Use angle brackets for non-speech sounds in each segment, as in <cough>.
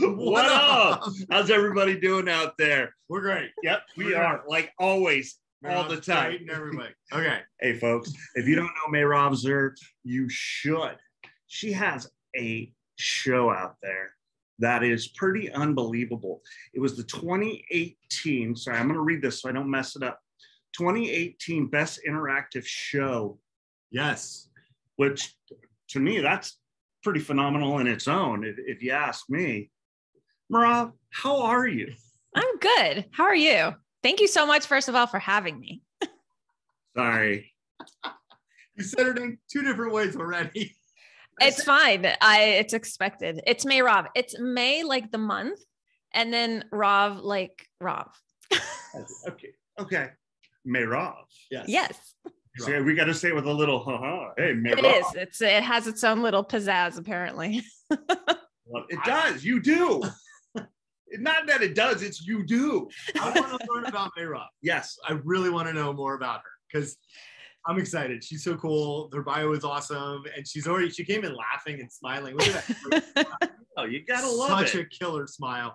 what up? How's everybody doing out there? We're great. Yep, we We're are like always, all the time. great And everybody. Okay. Hey, folks, if you don't know Meirav Zur, you should. She has a show out there that is pretty unbelievable. It was the 2018, sorry, I'm going to read this so I don't mess it up. 2018 Best Interactive Show, Yes. which to me, that's pretty phenomenal in its own, if, if you ask me. Marav, how are you? I'm good. How are you? Thank you so much, first of all, for having me. Sorry. You said her name two different ways already. <laughs> It's fine. I it's expected. It's May Rob. It's May like the month, and then Rob like Rob. <laughs> Okay. Okay. Meirav. Yes. yes, So we got to say it with a little, haha. Hey, Meirav. it is. It's it has its own little pizzazz apparently. <laughs> Well, it does. You do. Not that it does. It's you do. I want to learn about Mayra. Yes. I really want to know more about her because I'm excited. She's so cool. Her bio is awesome. And she's already, she came in laughing and smiling. Look at that. <laughs> Oh, you gotta love Such it. Such a killer smile.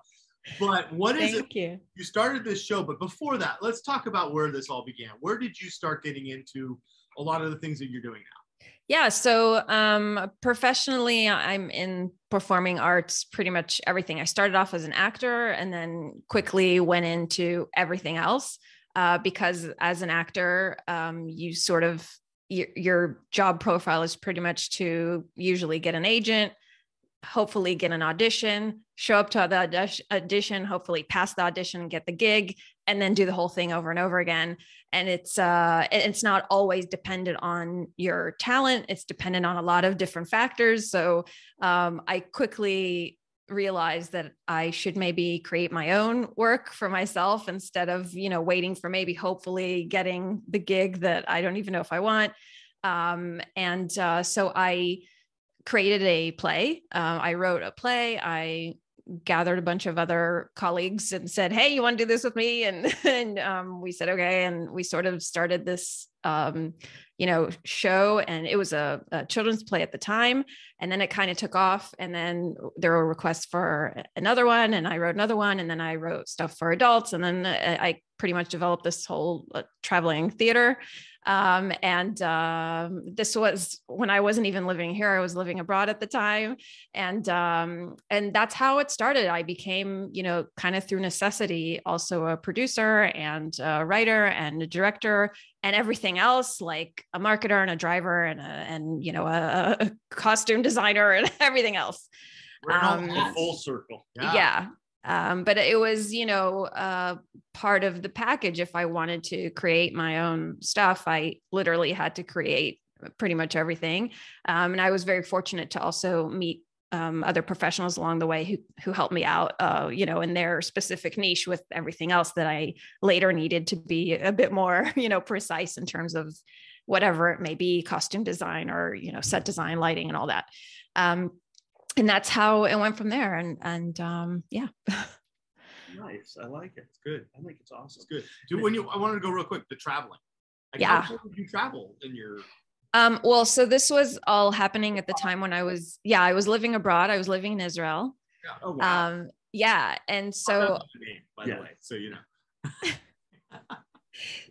But what is it? You. You started this show, but before that, let's talk about where this all began. Where did you start getting into a lot of the things that you're doing now? Yeah. So um, professionally, I'm in performing arts, pretty much everything. I started off as an actor and then quickly went into everything else uh, because as an actor, um, you sort of, your, your job profile is pretty much to usually get an agent, hopefully get an audition, show up to the audition, hopefully pass the audition, get the gig, and then do the whole thing over and over again. And it's uh it's not always dependent on your talent. It's dependent on a lot of different factors. So um i quickly realized that i should maybe create my own work for myself instead of you know waiting for maybe hopefully getting the gig that i don't even know if i want. Um and uh so i created a play. Uh, i wrote a play. I gathered a bunch of other colleagues and said, "Hey, you want to do this with me?" And <laughs> and um, we said, "Okay." And we sort of started this, um, you know, show, and it was a, a children's play at the time. And then it kind of took off, and then there were requests for another one, and I wrote another one, and then I wrote stuff for adults, and then I I pretty much developed this whole uh, traveling theater. Um, and um, this was when I wasn't even living here; I was living abroad at the time. And um and that's how it started. I became you know kind of through necessity also a producer and a writer and a director and everything else like a marketer and a driver and a and you know a, a costume designer and <laughs> everything else. All Um, full circle. yeah, Um, but it was you know uh, part of the package if i wanted to create my own stuff i literally had to create pretty much everything um, and i was very fortunate to also meet um, other professionals along the way who who helped me out, uh, you know, in their specific niche with everything else that I later needed to be a bit more, <laughs> you know, precise in terms of whatever it may be, costume design or you know, set design, lighting, and all that. Um, and that's how it went from there. And and um, yeah, Nice. I like it. It's good. I think it's awesome. It's good. Do when you I wanted to go real quick, the traveling. Like, Yeah. How did you travel in your Um, well, so this was all happening at the time when I was, yeah, I was living abroad. I was living in Israel. Yeah. Oh, wow. Um, yeah. And so, the name, by Yeah. the way. So you know. <laughs>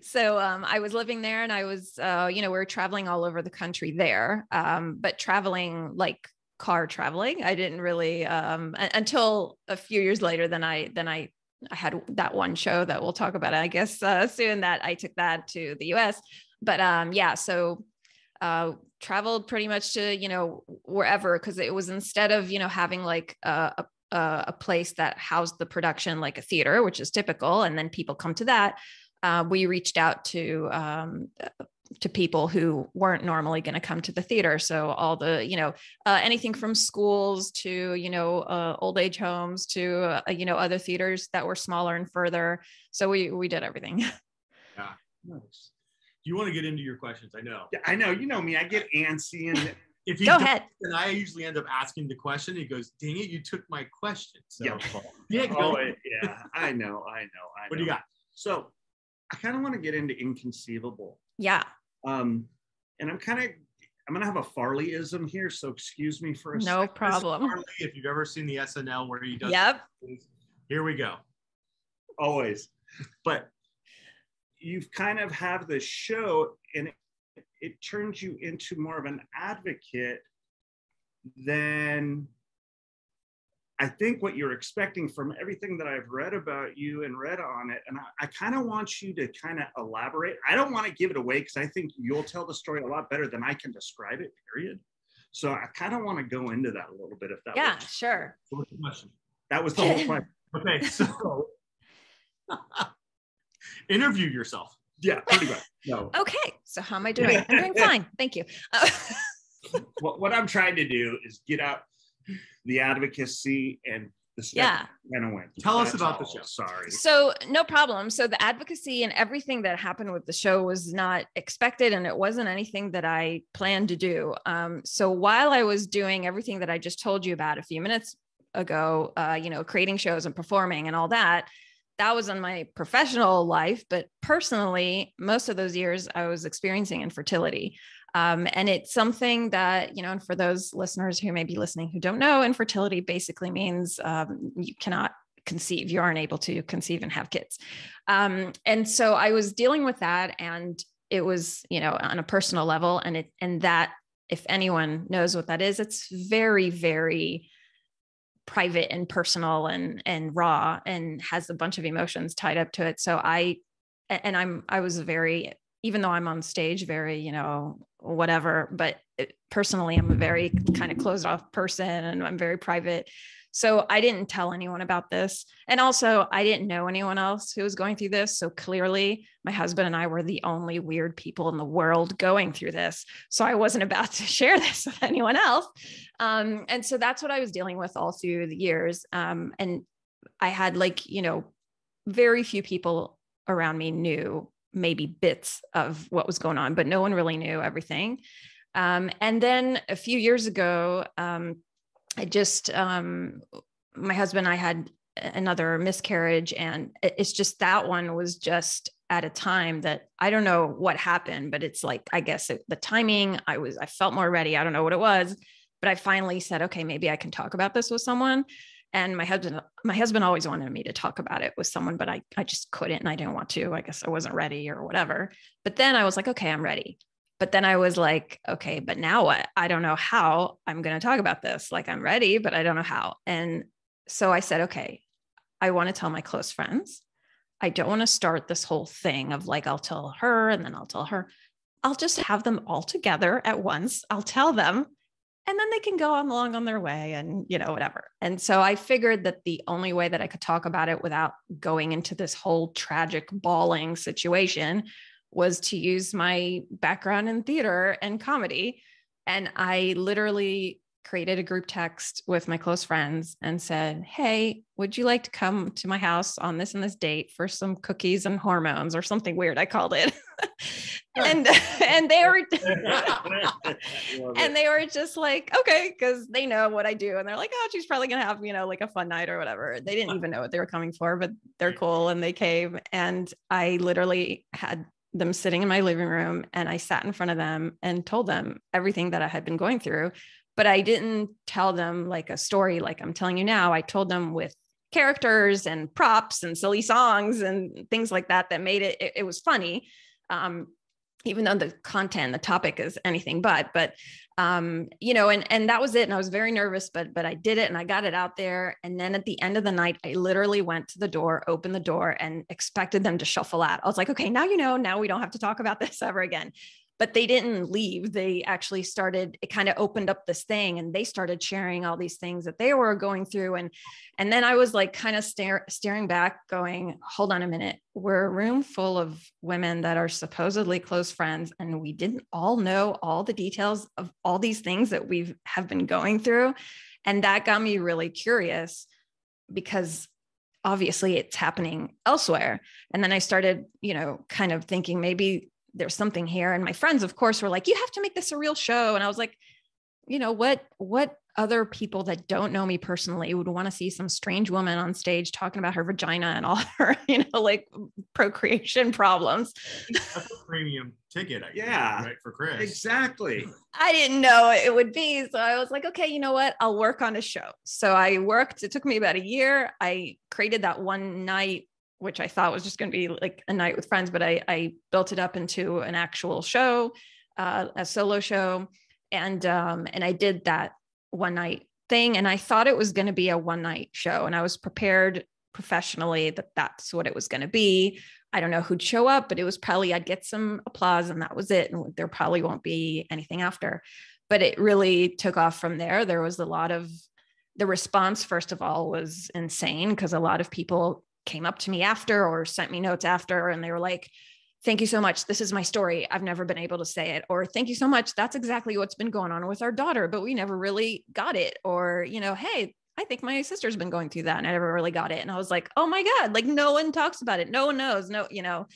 so um, I was living there and I was, uh, you know, we were traveling all over the country there, um, but traveling like car traveling. I didn't really, um, until a few years later, then I, then I, I had that one show that we'll talk about, I guess, uh, soon that I took that to the US. But um, yeah, so uh, traveled pretty much to you know wherever because it was instead of you know having like a, a a place that housed the production like a theater which is typical and then people come to that uh, we reached out to um, to people who weren't normally going to come to the theater so all the you know uh, anything from schools to you know uh, old age homes to uh, you know other theaters that were smaller and further so we we did everything <laughs> Yeah. nice. Do you want to get into your questions? I know. Yeah, I know. You know me. I get antsy and <laughs> If you go don't, ahead then I usually end up asking the question. He goes, "Dang it, you took my question." So yeah. <laughs> yeah, Oh, yeah. I know. I know. I know. what do you got? So I kind of want to get into inconceivable. yeah Um, and I'm kind of I'm gonna have a Farleyism here, so excuse me for a No second. problem. Farley, if you've ever seen the SNL where he does, Yep. here we go. always. But you've kind of have this show, and it, it turns you into more of an advocate than I think what you're expecting from everything that I've read about you and read on it. And I, I kind of want you to kind of elaborate. I don't want to give it away because I think you'll tell the story a lot better than I can describe it, period. So I kind of want to go into that a little bit if that Yeah, works. sure. So what's the question? That was the whole <laughs> question. Okay, so <laughs> interview yourself. Yeah, pretty much. No. Okay. So how am I doing? I'm doing <laughs> fine. Thank you. What, what I'm trying to do is get out the advocacy and the stuff yeah. kind of went. Tell us That's about the show. Sorry. So no problem. So the advocacy and everything that happened with the show was not expected, and it wasn't anything that I planned to do. Um, so while I was doing everything that I just told you about a few minutes ago, uh, you know, creating shows and performing and all that, that was in my professional life. But personally, most of those years I was experiencing infertility. Um, and it's something that, you know, and for those listeners who may be listening who don't know, infertility basically means um, you cannot conceive, you aren't able to conceive and have kids. Um, and so I was dealing with that, and it was, you know, on a personal level, and it, and that, if anyone knows what that is, it's very, very private and personal and and raw and has a bunch of emotions tied up to it so i and i'm i was very even though i'm on stage very you know whatever but personally i'm a very kind of closed off person and i'm very private. So i didn't tell anyone about this. And also i didn't know anyone else who was going through this. So clearly my husband and i were the only weird people in the world going through this. So i wasn't about <laughs> to share this with anyone else. Um, and so that's what i was dealing with all through the years. Um, and i had like you know very few people around me knew maybe bits of what was going on but no one really knew everything. Um, and then a few years ago um, i just um, my husband and i had another miscarriage and it's just that one was just at a time that i don't know what happened but it's like i guess it, the timing i was i felt more ready. I don't know what it was but i finally said okay maybe i can talk about this with someone and my husband my husband always wanted me to talk about it with someone but i i just couldn't and i didn't want to. I guess i wasn't ready or whatever. But then i was like okay i'm ready. But then i was like okay but now what? I don't know how i'm going to talk about this. Like i'm ready but i don't know how. And so i said okay i want to tell my close friends. I don't want to start this whole thing of like i'll tell her and then i'll tell her. I'll just have them all together at once. I'll tell them and then they can go on along on their way and you know whatever. And so i figured that the only way that i could talk about it without going into this whole tragic bawling situation was to use my background in theater and comedy. And i literally created a group text with my close friends and said hey would you like to come to my house on this and this date for some cookies and hormones or something weird i called it <laughs> and and they were <laughs> <laughs> and they were just like, okay, because they know what I do. And they're like, oh, she's probably going to have, you know, like a fun night or whatever. They didn't even know what they were coming for, but they're cool. And they came. And I literally had them sitting in my living room and I sat in front of them and told them everything that I had been going through. But I didn't tell them like a story like I'm telling you now. I told them with characters and props and silly songs and things like that that made it, it, it was funny. Um, even though the content the topic is anything but but um you know and and that was it and i was very nervous but but i did it and i got it out there and then at the end of the night i literally went to the door opened the door and expected them to shuffle out i was like okay now you know now we don't have to talk about <laughs> this ever again but they didn't leave. They actually started it kind of opened up this thing and they started sharing all these things that they were going through and and then i was like kind of stare, staring back going hold on a minute. We're a room full of women that are supposedly close friends and we didn't all know all the details of all these things that we've have been going through and that got me really curious because obviously it's happening elsewhere and then i started you know kind of thinking maybe there's something here and my friends of course were like you have to make this a real show and i was like you know what what other people that don't know me personally would want to see some strange woman on stage talking about her vagina and all her <laughs> you know like procreation problems That's a premium ticket, I guess, Yeah. right for Chris. Exactly. I didn't know it would be. So I was like, okay, you know what? I'll work on a show. So I worked, it took me about a year. I created that one night, which I thought was just going to be like a night with friends, but I, I built it up into an actual show, uh, a solo show. And, um, and I did that one night thing. And I thought it was going to be a one night show. And I was prepared professionally that that's what it was going to be. I don't know who'd show up, but it was probably I'd get some applause and that was it. And there probably won't be anything after. But it really took off from there. There was a lot of the response, first of all, was insane because a lot of people came up to me after or sent me notes after and they were like, Thank you so much. This is my story. I've never been able to say it. Or thank you so much. That's exactly what's been going on with our daughter, but we never really got it. Or, you know, hey, I think my sister's been going through that and I never really got it. And I was like, oh my God, like no one talks about it. No one knows. No, you know.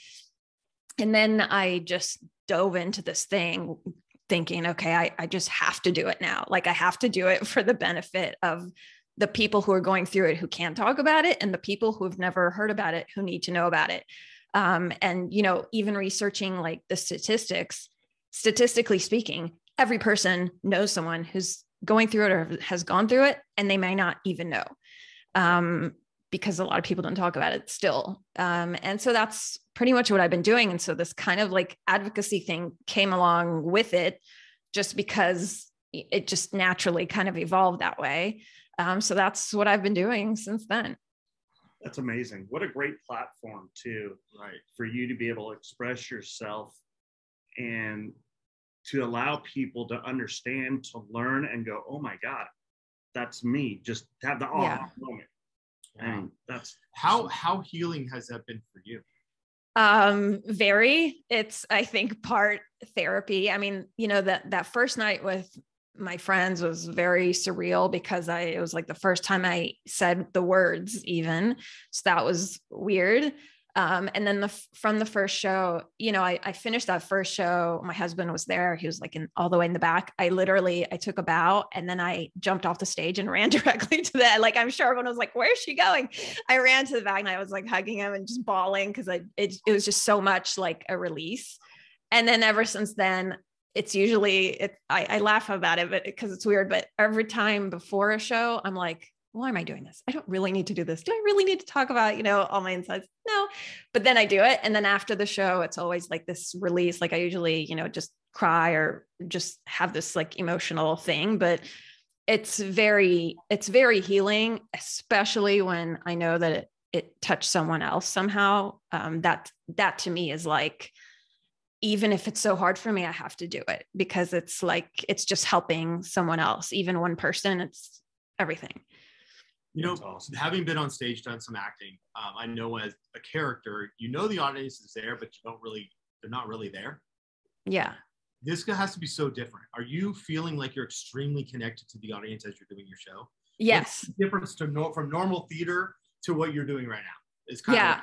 And then I just dove into this thing thinking, okay, I, I just have to do it now. Like I have to do it <laughs> for the benefit of the people who are going through it who can't talk about it and the people who have never heard about it who need to know about it. Um, and, you know, even researching like the statistics, statistically speaking, every person knows someone who's going through it or has gone through it and they may not even know um, because a lot of people don't talk about it still. Um, and so that's pretty much what i've been doing. And so this kind of like advocacy thing came along with it just because it just naturally kind of evolved that way um, so that's what i've been doing since then That's amazing. What a great platform too Right. for you to be able to express yourself and to allow people to understand, to learn, and go, "Oh my God, that's me." Just have the aha Yeah. moment, Wow. and that's How how healing has that been for you? um very it's i think part therapy i mean you know that that first night with my friends was very surreal because i it was like the first time i said the words even. So that was weird. Um and then the from the first show you know I, I finished that first show. My husband was there. He was like in all the way in the back. I literally i took a bow and then i jumped off the stage and <laughs> ran directly to that like i'm sure everyone was like where's she going? I ran to the back and I was like hugging him and just bawling because I it, it was just so much like a release. And then ever since then, it's usually it I, I laugh about it, but because it's weird. But every time before a show, I'm like, why am I doing this? I don't really need to do this. Do I really need to talk about, you know, all my insides? No. But then I do it. And then after the show, it's always like this release. Like I usually, you know, just cry or just have this like emotional thing. But it's very it's very healing especially when i know that it, it touched someone else somehow um, that that to me is like even if it's so hard for me i have to do it because it's like it's just helping someone else even one person it's everything You know, awesome. having been on stage, done some acting, um, I know as a character, you know the audience is there, but you don't really, they're not really there. yeah This has to be so different. Are you feeling like you're extremely connected to the audience as you're doing your show? yes What's the difference to no, from normal theater to what you're doing right now? It's kind yeah of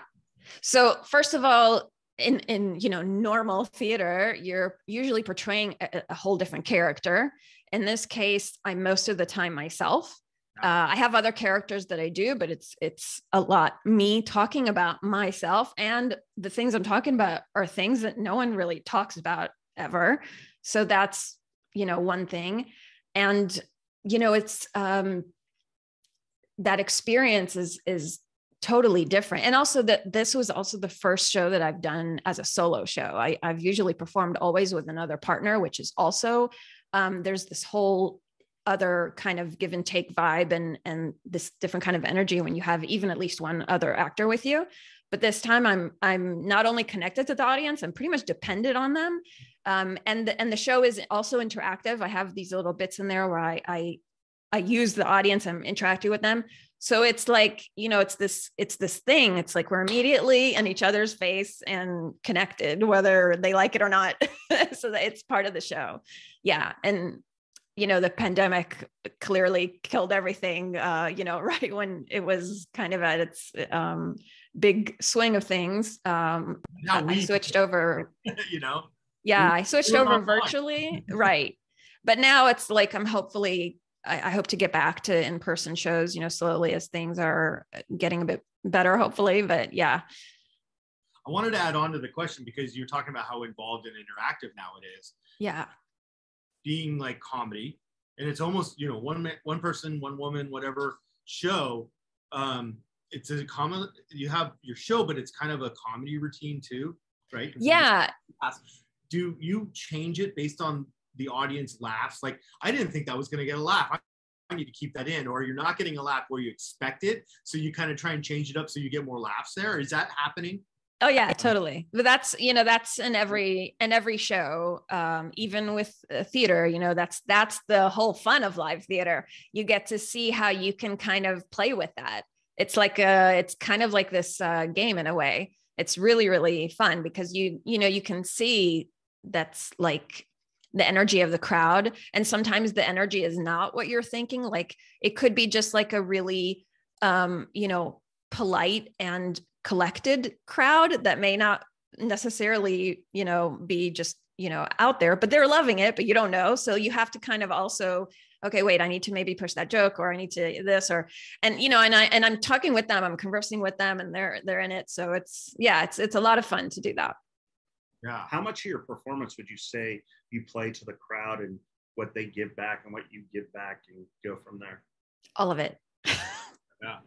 so first of all in in you know normal theater you're usually portraying a, a whole different character. In this case i'm most of the time myself. Uh, i have other characters that i do but it's it's a lot. Me talking about myself and the things i'm talking about are things that no one really talks about ever. So that's you know one thing. And you know it's um that experience is is totally different. And also that this was also the first show that i've done as a solo show. I, i've usually performed always with another partner which is also um, there's this whole other kind of give and take vibe and and this different kind of energy when you have even at least one other actor with you. But this time i'm i'm not only connected to the audience i'm pretty much dependent on them. Um, and the, and the show is also interactive. I have these little bits in there where i i i use the audience i'm interacting with them so it's like you know it's this it's this thing. It's like we're immediately in each other's face and connected whether they like it or not. <laughs> So that it's part of the show. Yeah. And you know the pandemic clearly killed everything uh you know <laughs> right when it was kind of at its um big swing of things. Um i switched over <laughs> you know? Yeah i switched over virtually. Right. But now it's like I'm hopefully I, I hope to get back to in-person shows, you know, slowly as things are getting a bit better, hopefully. But yeah. I wanted to add on to the question because you're talking about how involved and interactive now it is. Yeah. Being like comedy, and it's almost you know one man, one person, one woman, whatever show. Um, it's a common. You have your show, but it's kind of a comedy routine too, right? Yeah. Do you change it based on the audience laughs? Like I didn't think that was going to get a laugh. I need to keep that in, or you're not getting a laugh where you expect it, so you kind of try and change it up so you get more laughs there. Is that happening? Oh yeah, totally. But that's you know that's in every in every show, um, even with theater. You know that's that's the whole fun of live theater. You get to see how you can kind of play with that. It's like a it's kind of like this uh, game in a way. It's really really fun because you you know you can see that's like the energy of the crowd, and sometimes the energy is not what you're thinking. Like it could be just like a really um, you know polite and collected crowd that may not necessarily, you know, be just, you know, out there, but they're loving it, but you don't know. So you have to kind of also okay wait i need to maybe push that joke or i need to this or and you know and i and i'm talking with them i'm conversing with them and they're they're in it so it's yeah it's it's a lot of fun to do that yeah. How much of your performance would you say you play to the crowd and what they give back and what you give back and go from there? All of it. Yeah.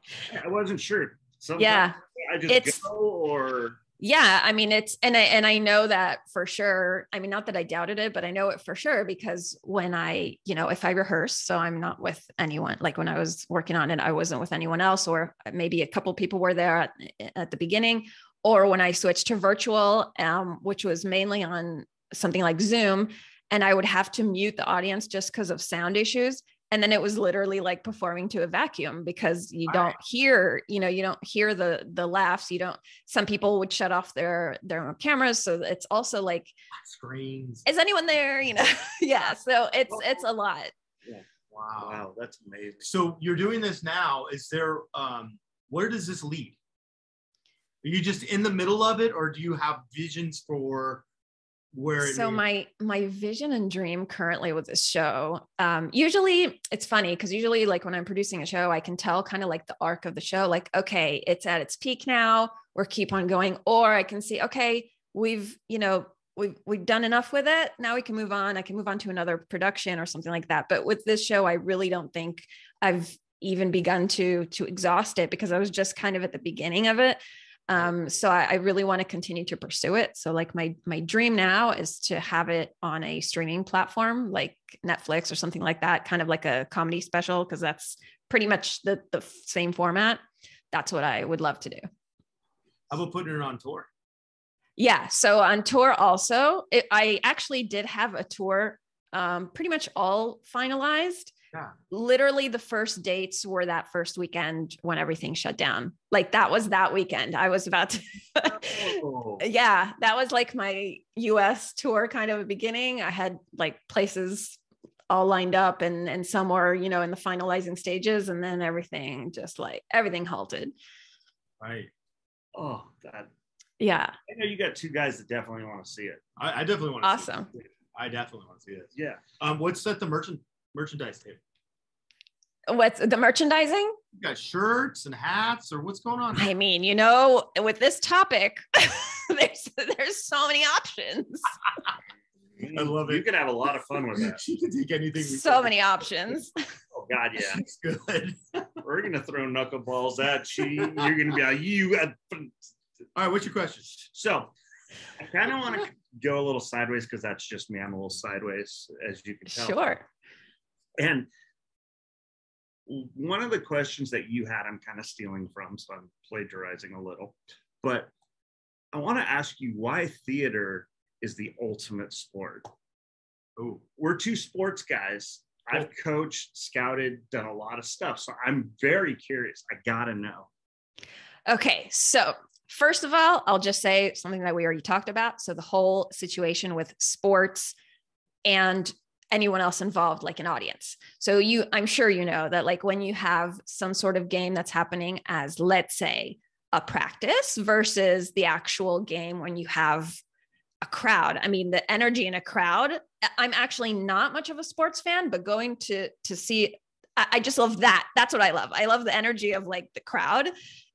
I wasn't sure. Sometimes yeah. I just it's, go or yeah i mean it's and i and i know that for sure. I mean not that i doubted it but i know it for sure because when i you know if i rehearse so i'm not with anyone. Like when i was working on it i wasn't with anyone else or maybe a couple people were there at, at the beginning or when i switched to virtual um, which was mainly on something like zoom and i would have to mute the audience just because of sound issues. And then it was literally like performing to a vacuum because you don't hear you know you don't hear the the laughs. You don't some people would shut off their their own cameras. So it's also like screens. Is anyone there? You know <laughs> yeah so it's it's a lot. yeah. wow. Wow that's amazing. So you're doing this now. Is there um where does this lead are you just in the middle of it or do you have visions for where so my my vision and dream currently with this show um usually it's funny because usually like when i'm producing a show i can tell kind of like the arc of the show like okay it's at its peak now we're keep on going or i can see okay we've you know we've we've done enough with it now we can move on i can move on to another production or something like that. But with this show i really don't think i've even begun to to exhaust it because i was just kind of at the beginning of it um, so I, I really want to continue to pursue it. So like my my dream now is to have it on a streaming platform like Netflix or something like that, kind of like a comedy special, because that's pretty much the the same format. That's what I would love to do. How about putting it on tour? Yeah. So on tour also, it, I actually did have a tour um, pretty much all finalized. Yeah. Literally the first dates were that first weekend when everything shut down. Like that was that weekend. I was about to oh. <laughs> Yeah, that was like my US tour kind of a beginning. I had like places all lined up and and some were, you know, in the finalizing stages and then everything just like everything halted. Right. Oh, God. yeah. I know you got two guys that definitely want to see it. I, I definitely want to see it. awesome. I definitely want to see it. Yeah. Um, what's at the merchant merchandise table? What's the merchandising? You got shirts and hats, or what's going on? I mean, you know, with this topic, <laughs> there's there's so many options. I love it. You can have a lot of fun with that. <laughs> she can take anything. So many options. <laughs> Oh God, yeah, it's good. We're gonna throw knuckleballs at you. You're gonna be like, you. All right, what's your question? So, I kind of want to go a little sideways because that's just me. I'm a little sideways, as you can tell. Sure. And one of the questions that you had, I'm kind of stealing from, so I'm plagiarizing a little. But I want to ask you why theater is the ultimate sport. Oh, we're two sports guys. I've coached, scouted, done a lot of stuff. So I'm very curious. I got to know. Okay. So, first of all, I'll just say something that we already talked about. So, the whole situation with sports and anyone else involved like an audience so you i'm sure you know that like when you have some sort of game that's happening as let's say a practice versus the actual game when you have a crowd. I mean, the energy in a crowd. I'm actually not much of a sports fan, but going to to see, I, just love that. That's what I love. I love the energy of like the crowd.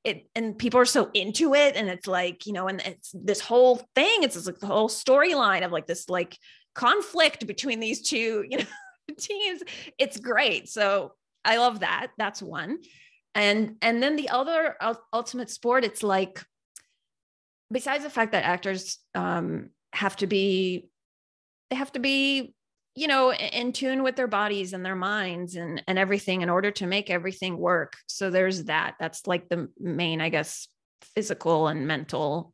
It and people are so into it, and it's like you know, and it's this whole thing. It's like the whole storyline of like this like conflict between these two, you know, <laughs> teams. It's great. So I love that. That's one. And and then the other ultimate sport, it's like besides the fact that actors um, have to be they have to be you know in tune with their bodies and their minds and and everything in order to make everything work so there's that that's like the main i guess physical and mental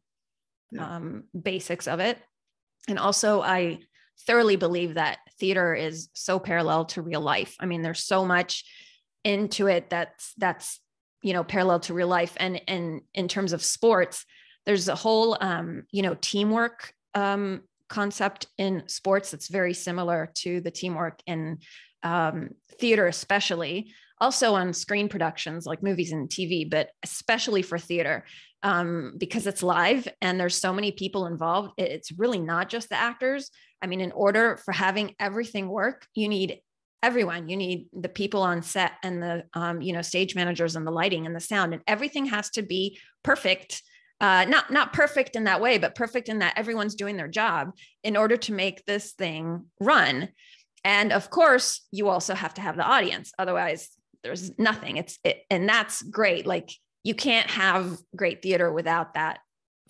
yeah. um, basics of it and also i thoroughly believe that theater is so parallel to real life. I mean there's so much into it that's that's you know parallel to real life. And and in terms of sports there's a whole um, you know teamwork um, concept in sports that's very similar to the teamwork in um, theater especially. Also on screen productions like movies and tv but especially for theater um, because it's live and there's so many people involved. It's really not just the actors i mean in order for having everything work you need everyone. You need the people on set and the um, you know stage managers and the lighting and the sound and everything has to be perfect uh, not not perfect in that way but perfect in that everyone's doing their job in order to make this thing run. And of course you also have to have the audience. Otherwise there's nothing. It's it, and that's great. Like you can't have great theater without that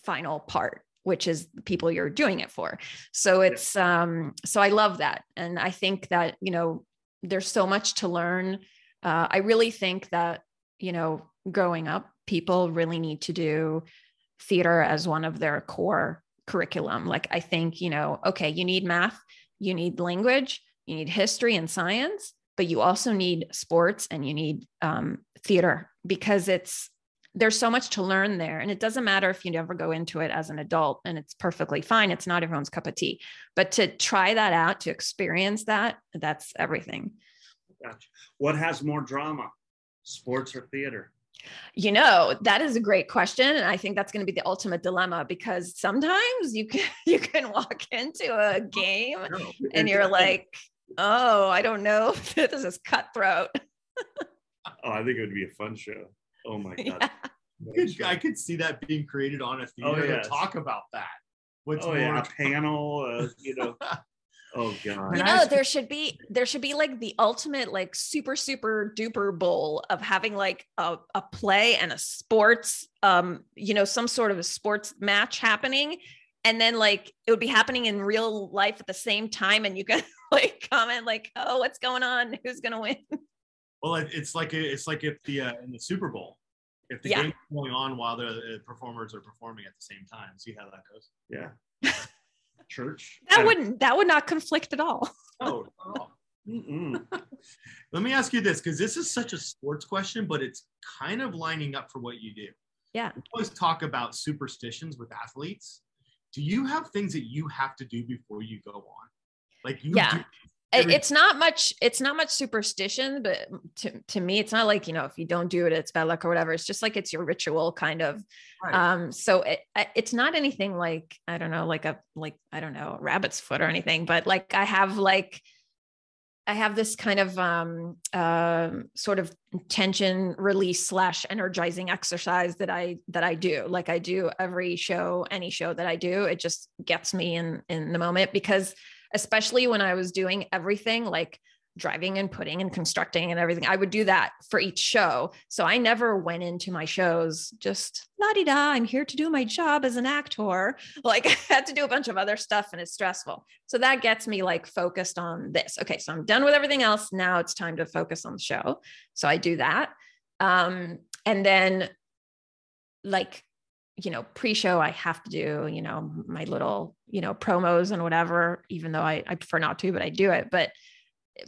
final part which is the people you're doing it for so it's um so i love that and i think that you know there's so much to learn. Uh, I really think that, you know, growing up, people really need to do theater as one of their core curriculum. Like, I think, you know, okay, you need math, you need language, you need history and science, but you also need sports and you need um, theater because it's, there's so much to learn there. And it doesn't matter if you never go into it as an adult and it's perfectly fine. It's not everyone's cup of tea. But to try that out, to experience that, that's everything. Gotcha. What has more drama, sports or theater? You know, that is a great question. And I think that's going to be the ultimate dilemma because sometimes you can <laughs> you can walk into a game oh, and you're like, oh, I don't know. <laughs> this is cutthroat. oh, I think it would be a fun show. Oh my <laughs> god. Yeah. I could, I could see that being created on a theater oh, yes. to talk about that. What's oh, more yeah, a panel, uh, you know. <laughs> oh god. You know, there should be there should be like the ultimate like super super duper bowl of having like a, a play and a sports um you know some sort of a sports match happening and then like it would be happening in real life at the same time and you can <laughs> like comment like oh what's going on who's going to win well it's like it's like if the uh, in the super bowl if the yeah. game's going on while the uh, performers are performing at the same time. See how that goes? Yeah. <laughs> Church. That wouldn't. That would not conflict at all. oh, at. <laughs> Let me ask you this, because this is such a sports question, but it's kind of lining up for what you do. Yeah. We always talk about superstitions with athletes. Do you have things that you have to do before you go on? Like you yeah. It's not much it's not much superstition but to, to me it's not like you know if you don't do it it's bad luck or whatever it's just like it's your ritual kind of right. um so it, it's not anything like i don't know like a like i don't know a rabbit's foot or anything but like i have like I have this kind of um, uh, sort of tension release slash energizing exercise that I that I do. Like I do every show, any show that I do, it just gets me in in the moment because especially when I was doing everything like driving and putting and constructing and everything. I would do that for each show. So I never went into my shows just la di da, I'm here to do my job as an actor. <laughs> Like I had to do a bunch of other stuff and it's stressful. So that gets me like focused on this. Okay, so I'm done with everything else. Now it's time to focus on the show. So I do that. Um, and then like you know, pre-show, I have to do, you know, my little, you know, promos and whatever, even though I, I prefer not to, but I do it. But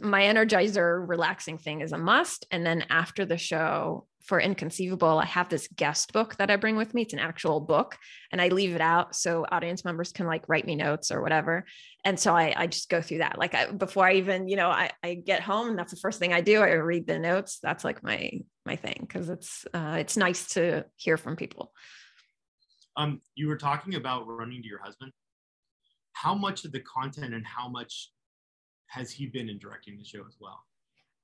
my energizer relaxing thing is a must. And then after the show for Inconceivable, I have this guest book that I bring with me. It's an actual book and I leave it out so audience members can like write me notes or whatever. And so I, I just go through that. Like I, before I even, you know, I, I get home and that's the first thing I do. I read the notes. That's like my, my thing. Cause it's, uh, it's nice to hear from people. Um, you were talking about running to your husband. how much of the content and how much has he been in directing the show as well?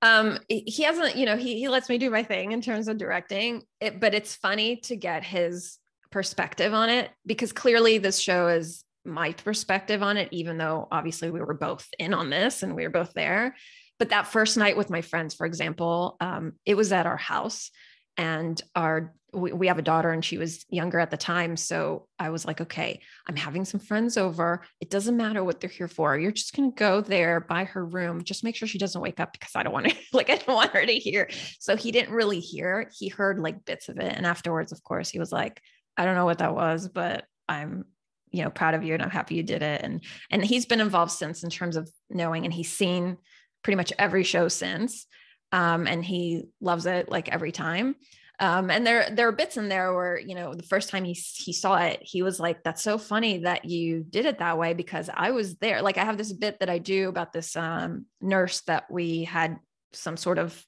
um he hasn't you know he, he lets me do my thing in terms of directing it but it's funny to get his perspective on it because clearly this show is my perspective on it even though obviously we were both in on this and we were both there but that first night with my friends for example um, it was at our house and our we, have a daughter and she was younger at the time. So i was like okay i'm having some friends over. It doesn't matter what they're here for. You're just going to go there by her room. Just make sure she doesn't wake up because i don't want to <laughs> like i don't want her to hear. So he didn't really hear. He heard like bits of it. And afterwards of course he was like i don't know what that was but i'm you know proud of you and i'm happy you did it. And and he's been involved since in terms of knowing and he's seen pretty much every show since um, and he loves it like every time. Um, and there there are bits in there where you know the first time he he saw it, he was like, "That's so funny that you did it that way because I was there." Like I have this bit that I do about this um, nurse that we had some sort of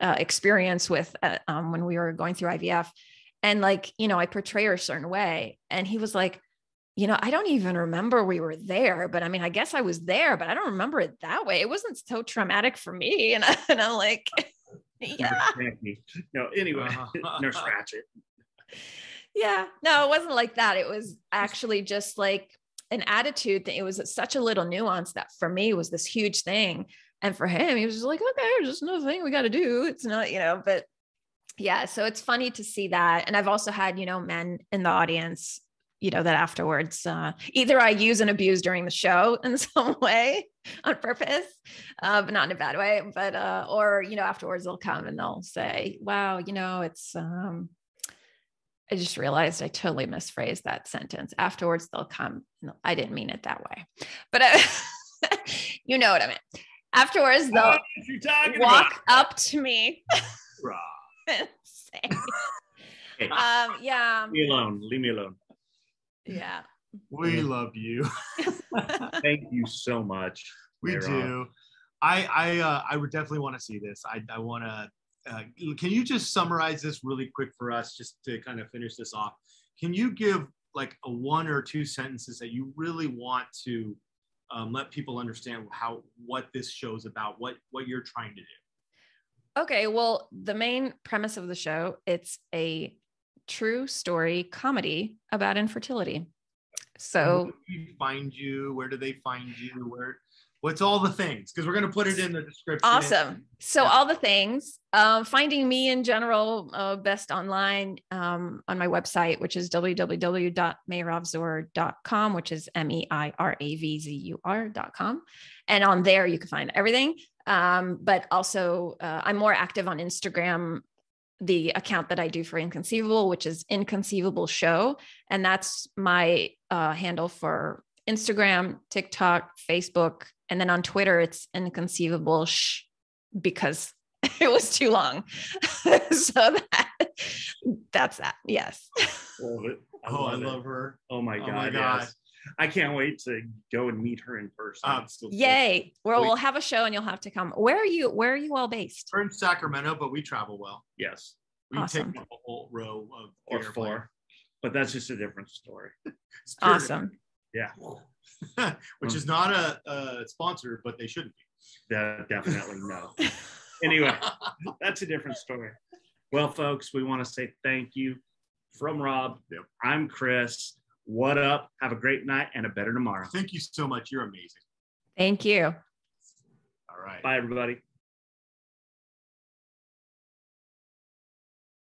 uh, experience with uh, um, when we were going through IVF, and like you know I portray her a certain way, and he was like, you know, I don't even remember we were there, but I mean, I guess I was there, but I don't remember it that way. It wasn't so traumatic for me. <laughs> And, I, and I'm like, <laughs> <laughs> yeah. No, anyway, Nurse Ratched. Yeah, no, it wasn't like that. It was actually just like an attitude that It was such a little nuance that for me was this huge thing. And for him, he was just like, okay, there's just another thing we got to do. It's not, you know, but yeah, so it's funny to see that. And I've also had, you know, men in the audience you know that afterwards uh, either i use and abuse during the show <laughs> in some way on purpose uh, but not in a bad way but uh, or you know afterwards they'll come and they'll say wow you know it's um, i just realized i totally misphrased that sentence. Afterwards they'll come i didn't mean it that way but I, <laughs> you know what i mean. Afterwards they'll walk about? up to me <laughs> and say um, yeah. Leave me alone. Leave me alone yeah. We love you. <laughs> Thank you so much. We do. I I uh, I would definitely want to see this. I I want to. Uh, can you just summarize this really quick for us, just to kind of finish this off? Can you give like a one or two sentences that you really want to um, let people understand how what this show's about, what what you're trying to do? Okay, well, the main premise of the show it's a true story comedy about infertility. So find you? Where do they find you? Where what's all the things? Because we're gonna put it in the description. Awesome. So all the things. Um, finding me in general uh, best online um, on my website, which is www.meiravzur.com, which is m-e-i-r-a-v-z-u-r.com, and on there you can find everything. Um, but also, uh, I'm more active on Instagram the account that I do for Inconceivable, which is Inconceivable Show. And that's my uh, handle for Instagram, TikTok, Facebook. And then on Twitter, it's Inconceivable Sh because <laughs> it was too long. <laughs> so that that's that. Yes. Love it. Oh, love I love her. Oh my God. Oh my God. Yes. I can't wait to go and meet her in person. Um, Yay! Well, we'll have a show and you'll have to come. Where are you? Where are you all based? We're in Sacramento, but we travel well. Yes, we awesome. take a whole row of or four, but that's just a different story. <laughs> awesome. Yeah, <laughs> which is not a, a sponsor, but they shouldn't be. That definitely no. <laughs> anyway, that's a different story. Well, folks, we want to say thank you from Rob. Yep. I'm Chris. What up? Have a great night and a better tomorrow. Thank you so much. You're amazing. Thank you. All right. Bye, everybody.